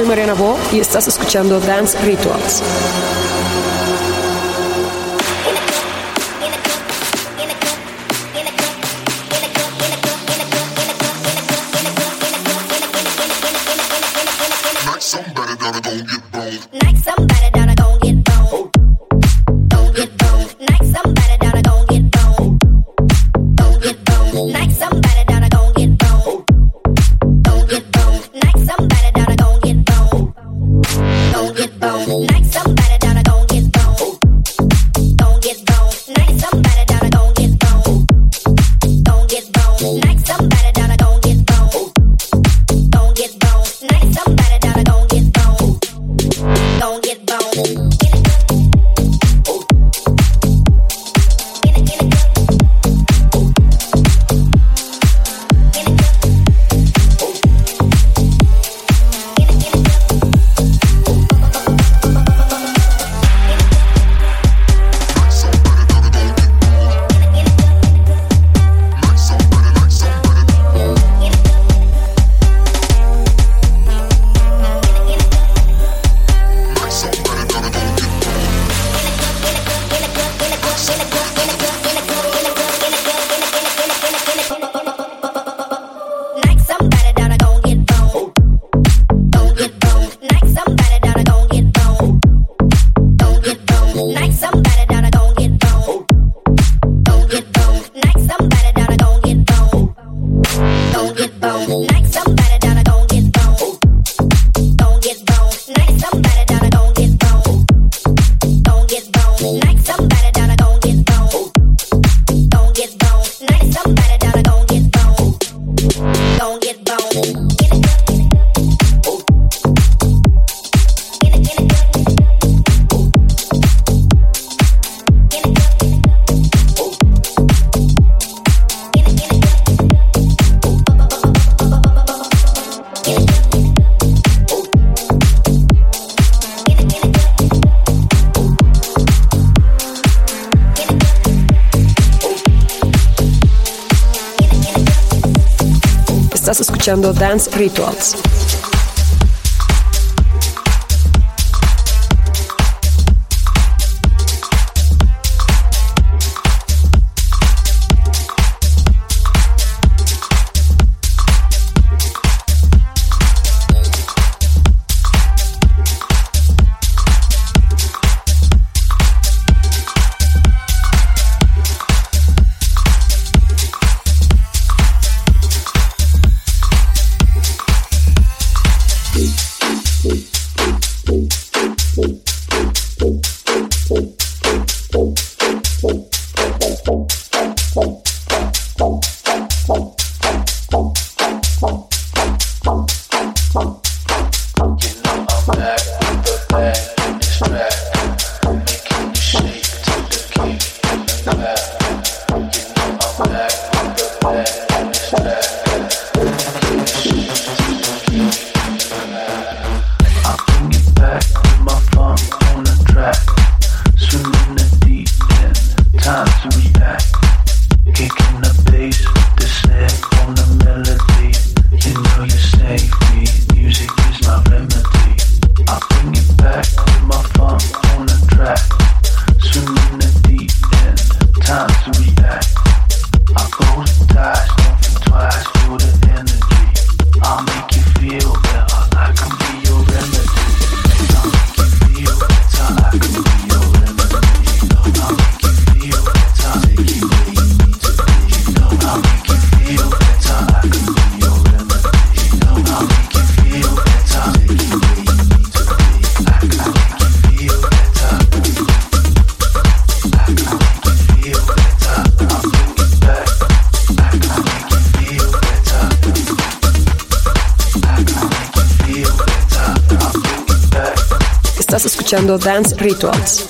Soy Mariana Bo y estás escuchando Dance Rituals. Escuchando Dance Rituals. Escuchando Dance Rituals.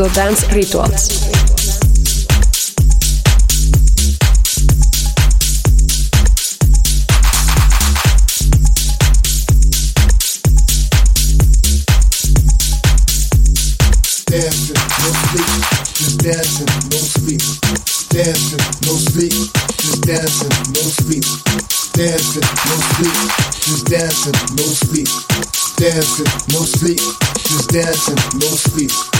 escuchando Dance Rituals. dancing, no sleep, just dancing, no sleep, dancing, no sleep, just dancing, no sleep, dancing, no sleep, just dancing, no sleep, dancing, no sleep, just dancing, no sleep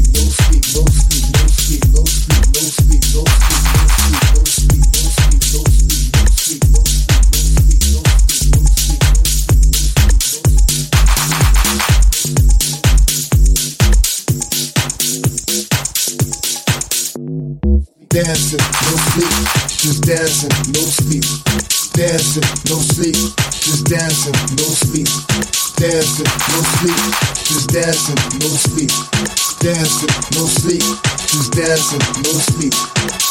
Dancing, no sleep, just dancing, no sleep. Dancing, no sleep, just dancing, no sleep. Dancing, no sleep, just dancing, no sleep. Dancing, no sleep, just dancing, no sleep.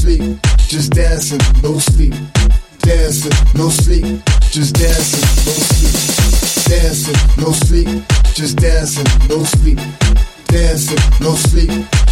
sleep. Just dancing, no sleep. Dancing, no sleep. Just dancing, no sleep. Dancing, no sleep. Just dancing, no sleep dancing, no sleep,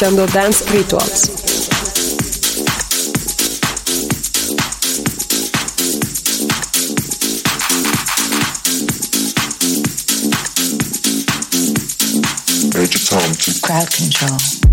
jungle dance rituals. Crowd control.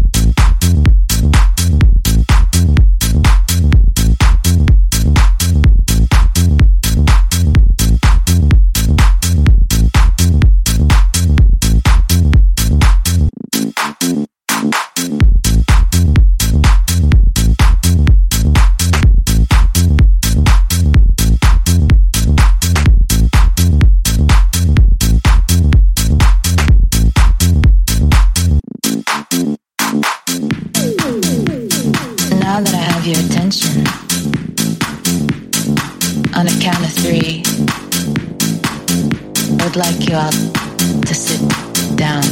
Like you all to sit down.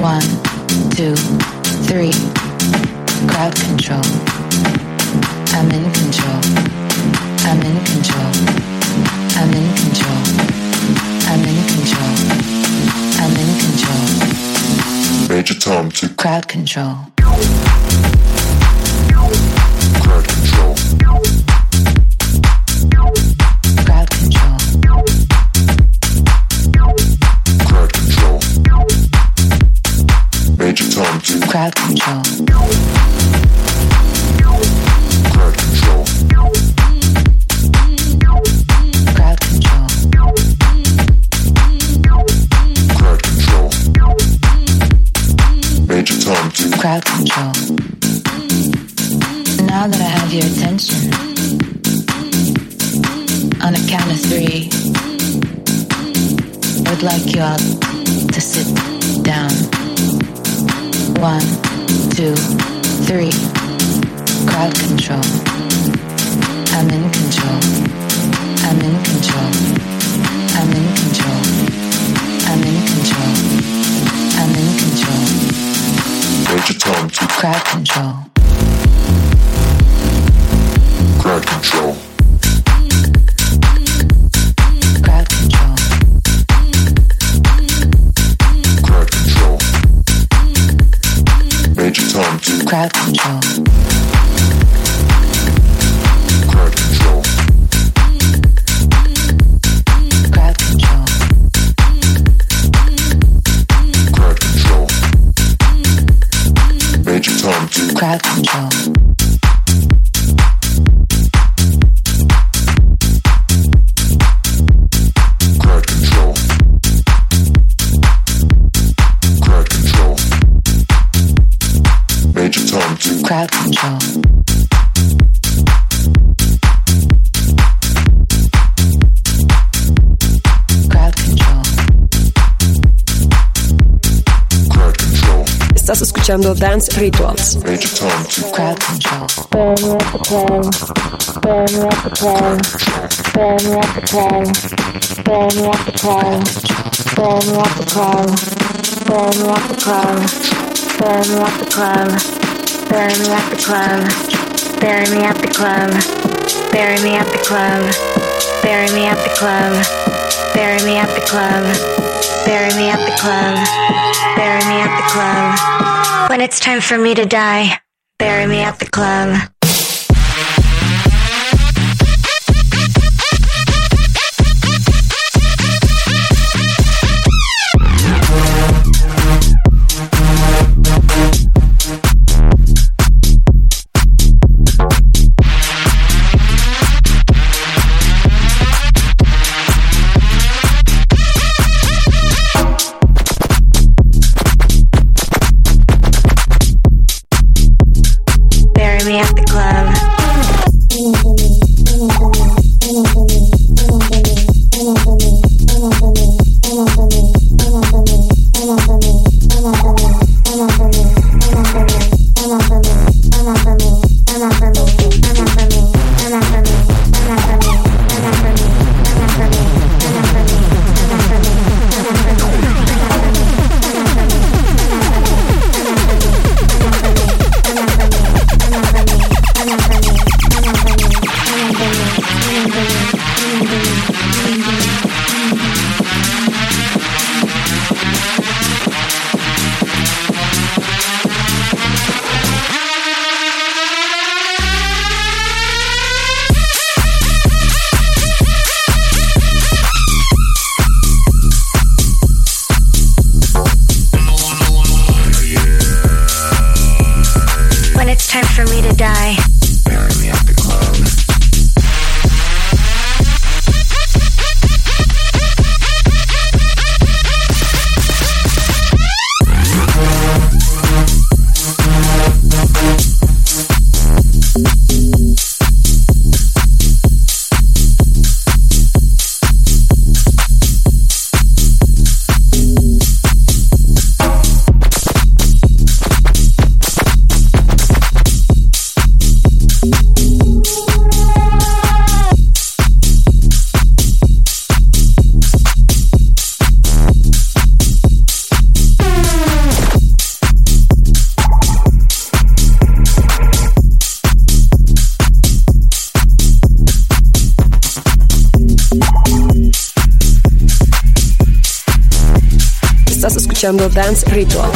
One, two, three. Crowd control. I'm in control. I'm in control. I'm in control. I'm in control. I'm in control. Major Tom to Crowd control. out of control. realizando dance rituals. Crowd control. Bury me at the club. Bury me at the club. Bury me at the club. Bury me at the club. Bury me at the club. Bury me at the club. When it's time for me to die, bury me at the club. Escuchando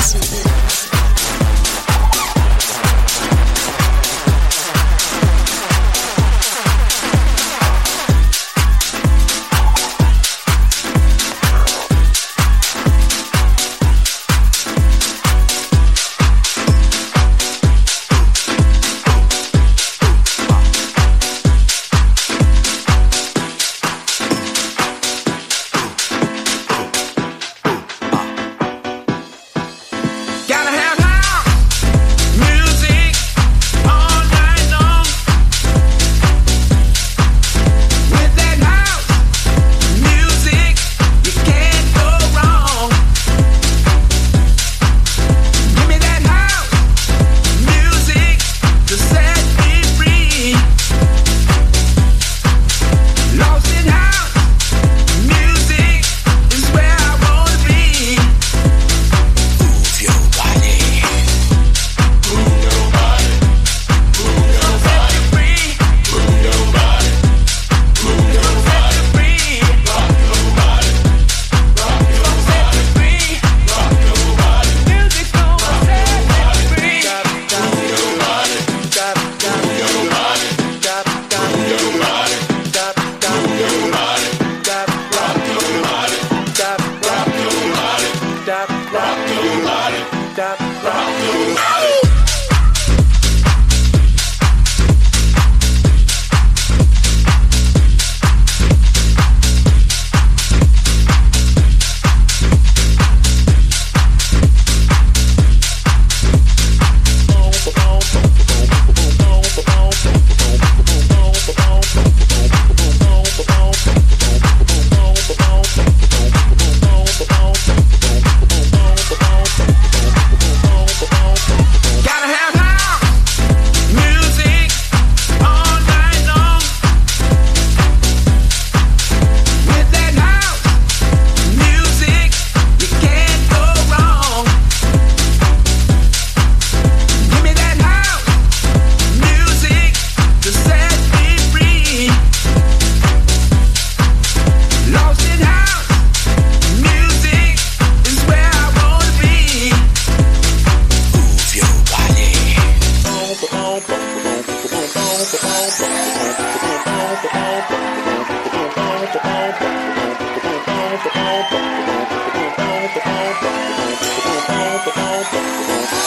Dance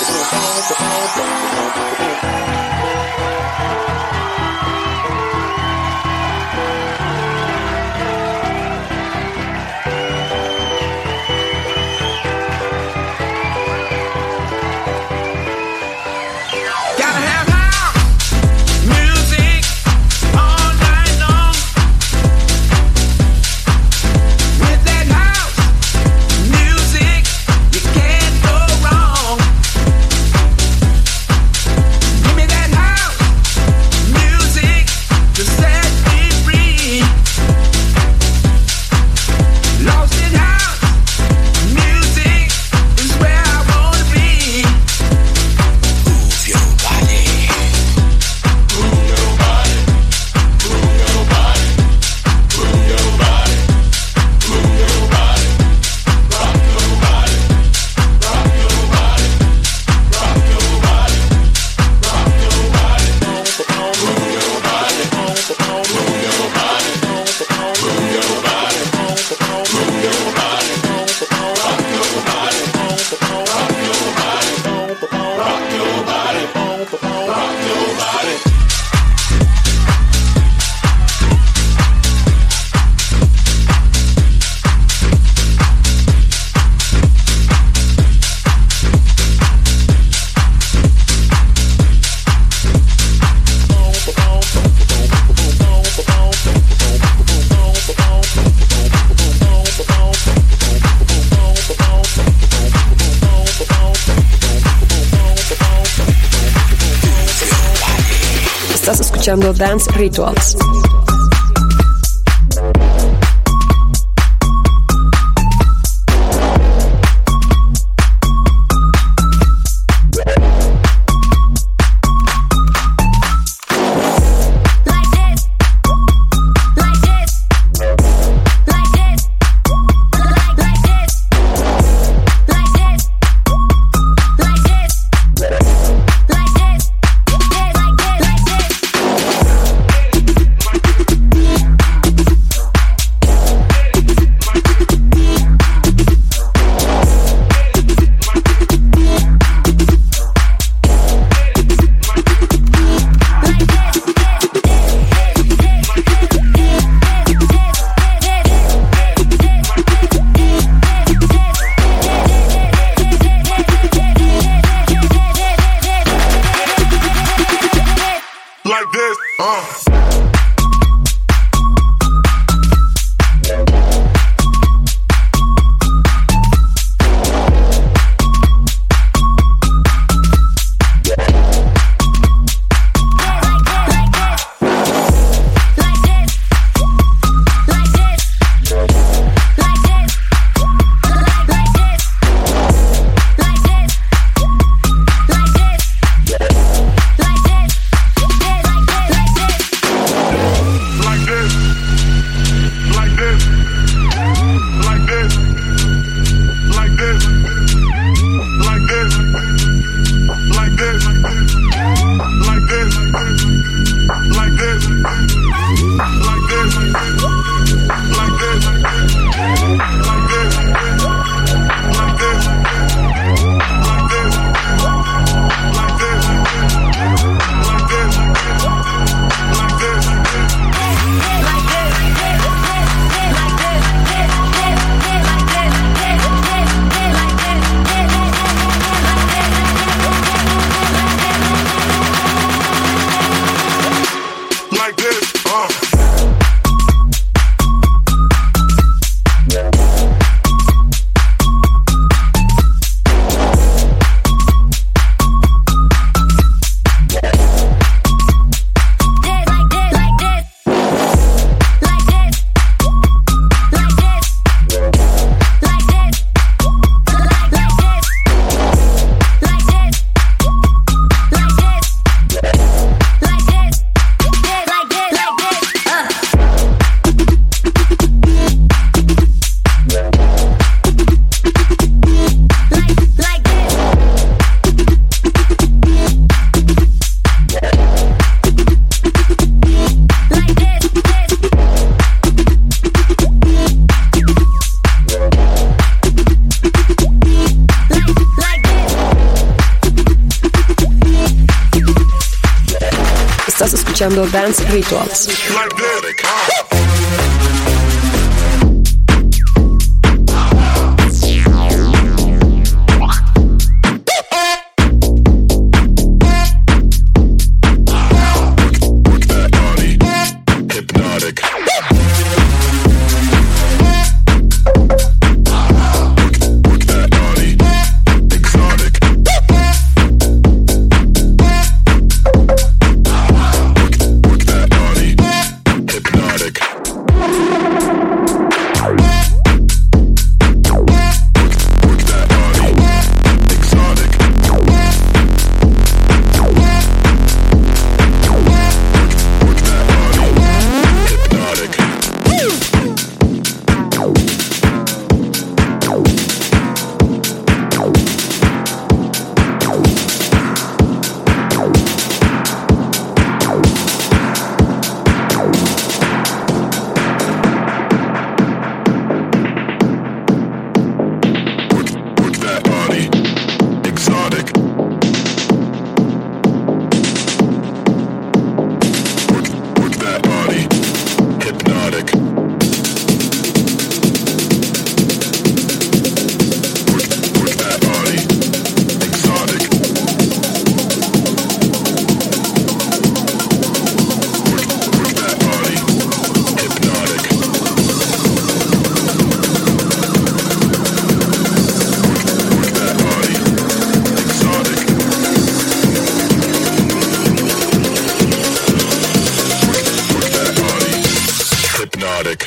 Rituals. Escuchando Dance Rituals.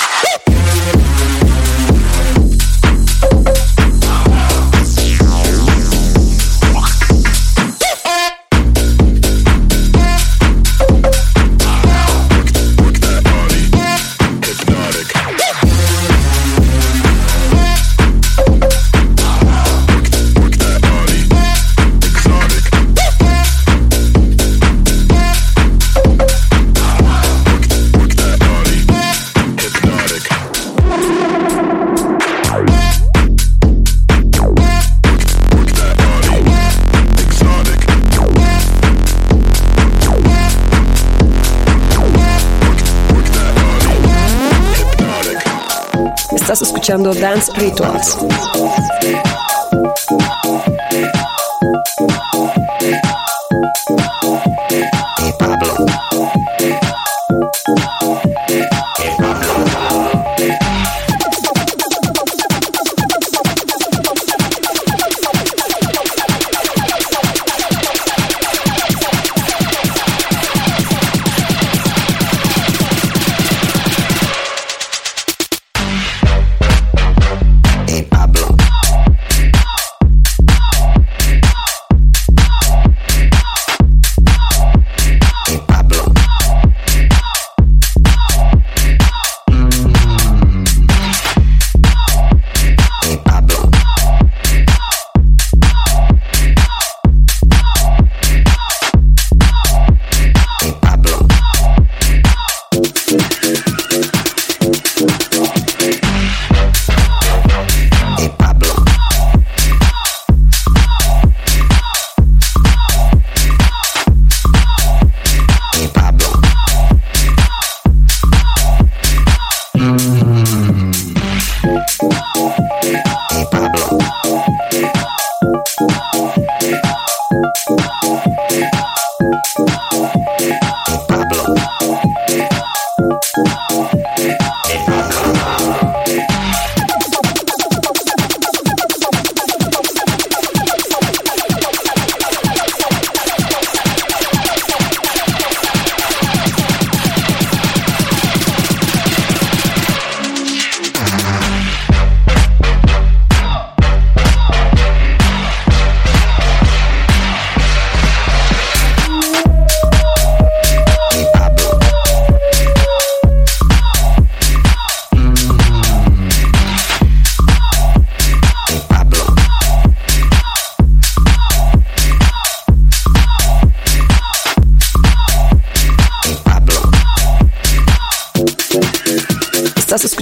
Rituals. Escuchando Dance Rituals.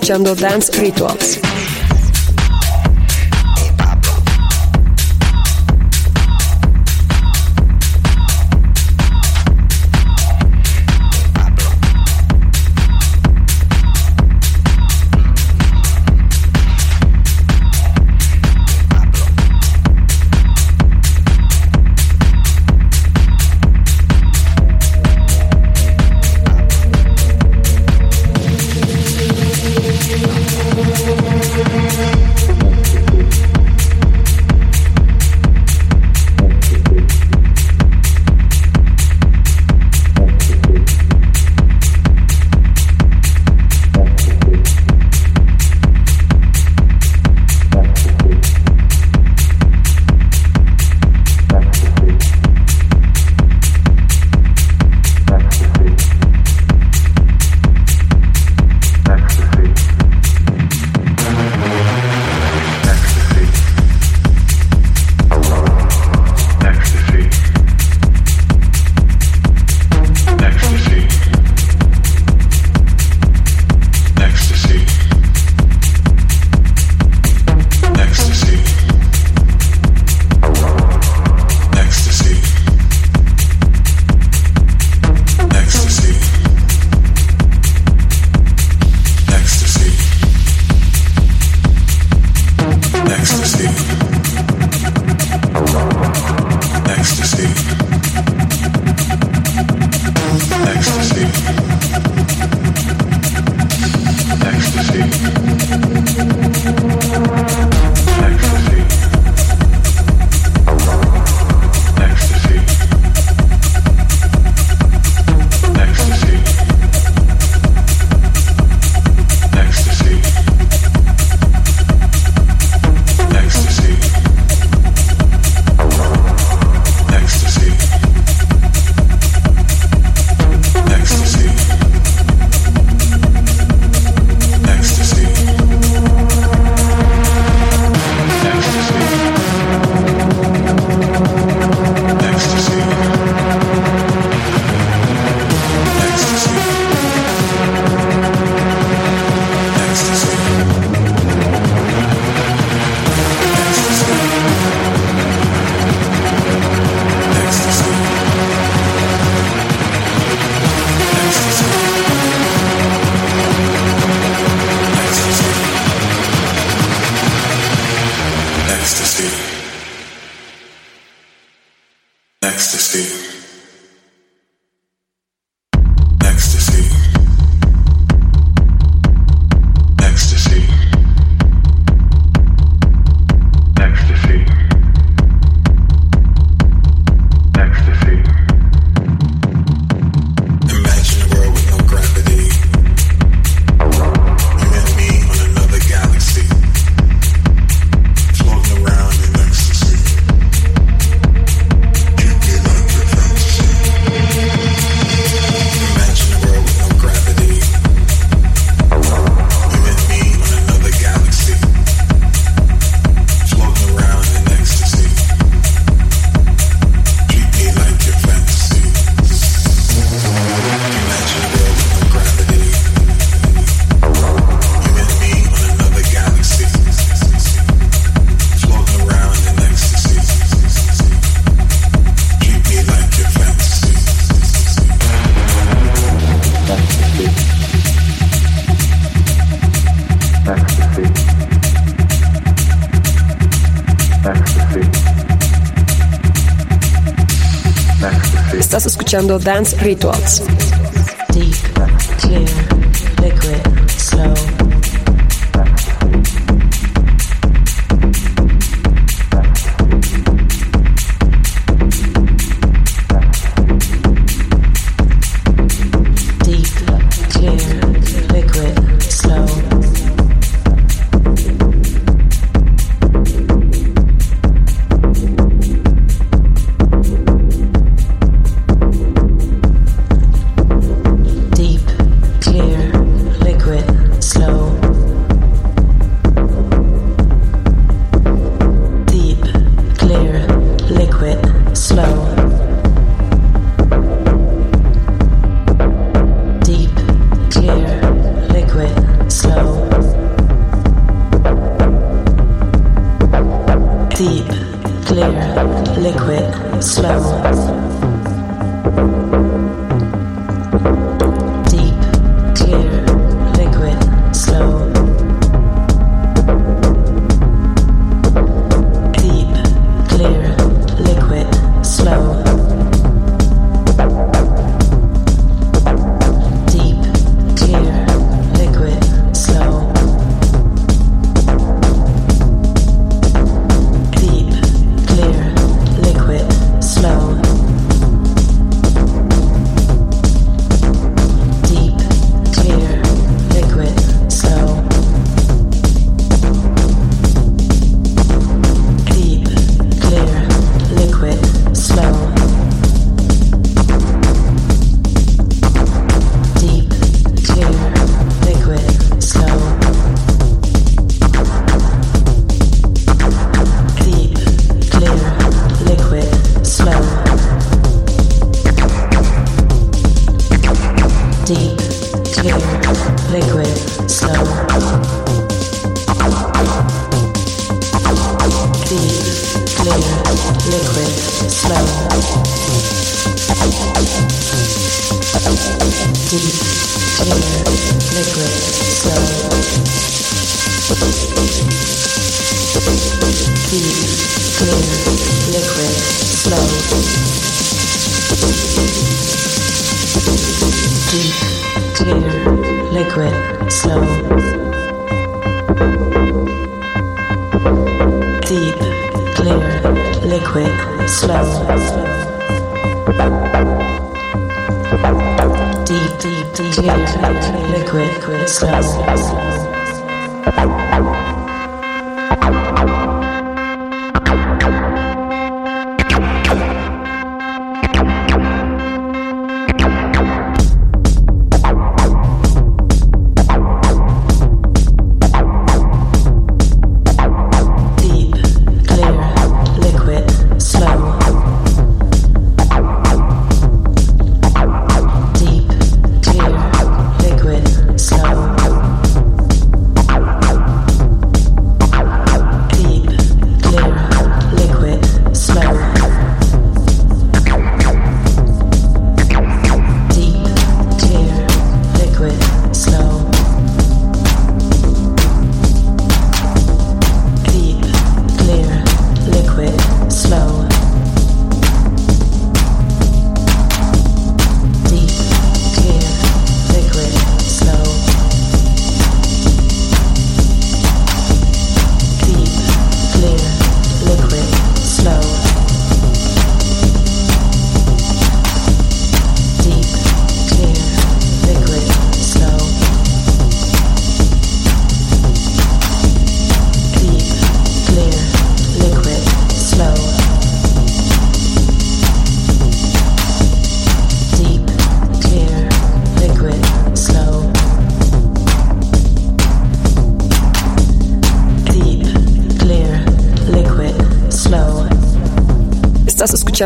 Escuchando Dance Rituals. Escuchando Dance Rituals.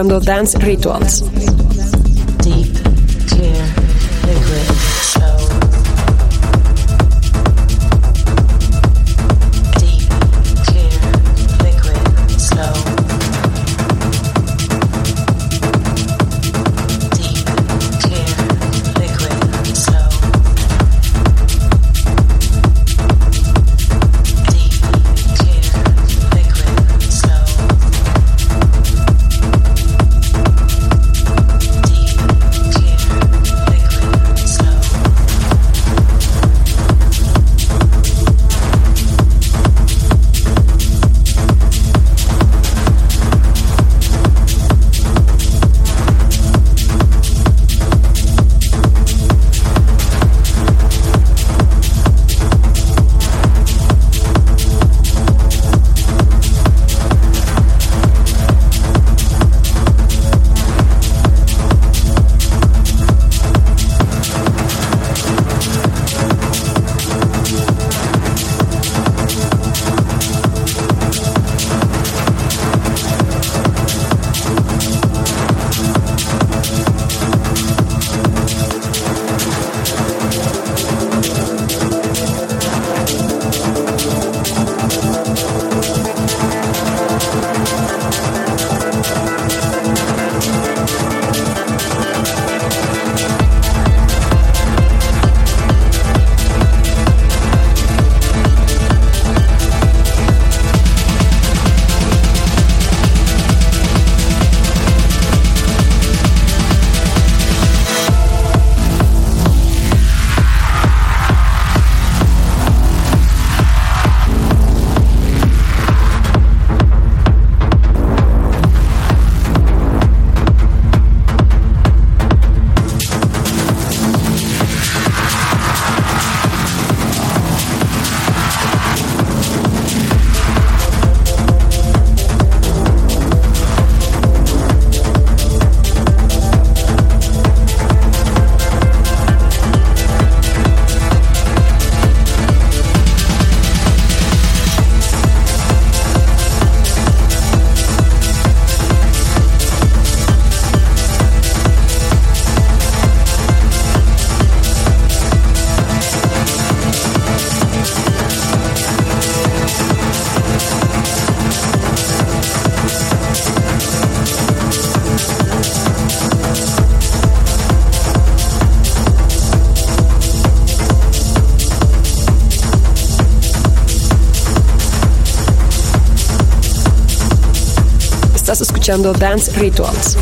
Dance Rituals. Escuchando Dance Rituals.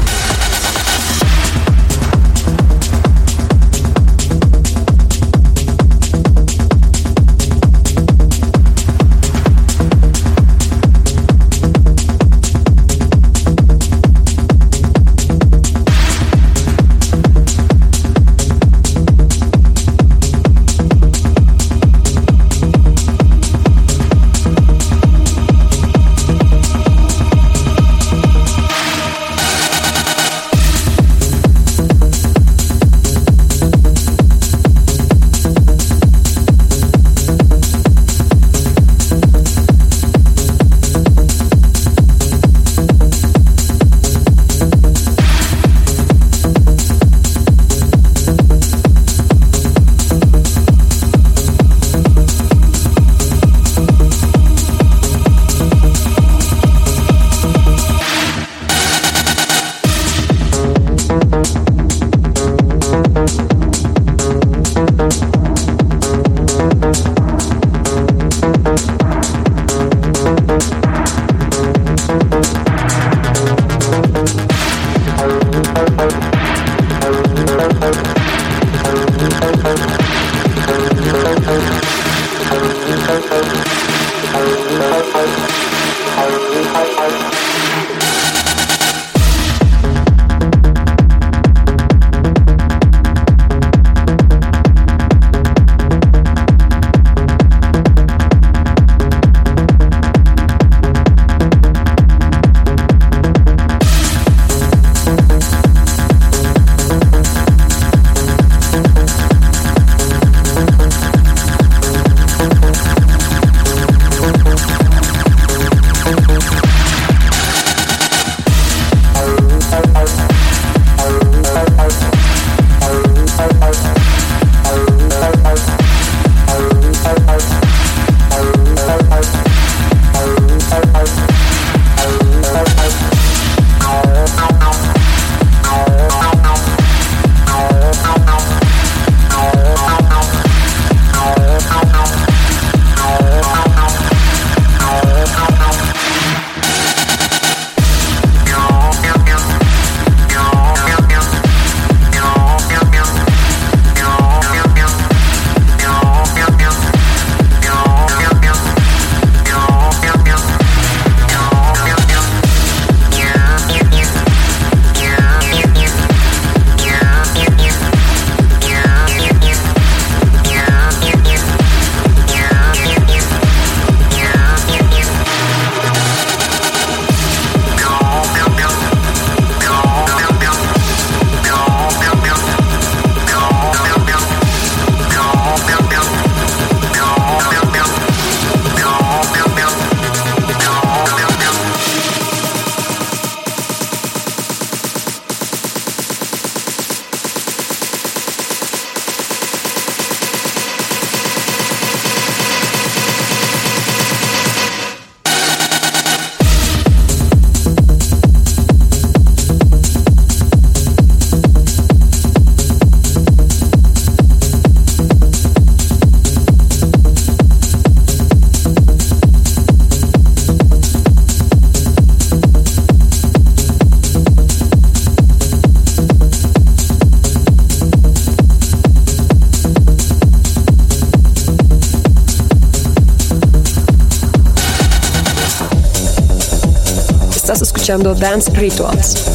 Escuchando Dance Rituals.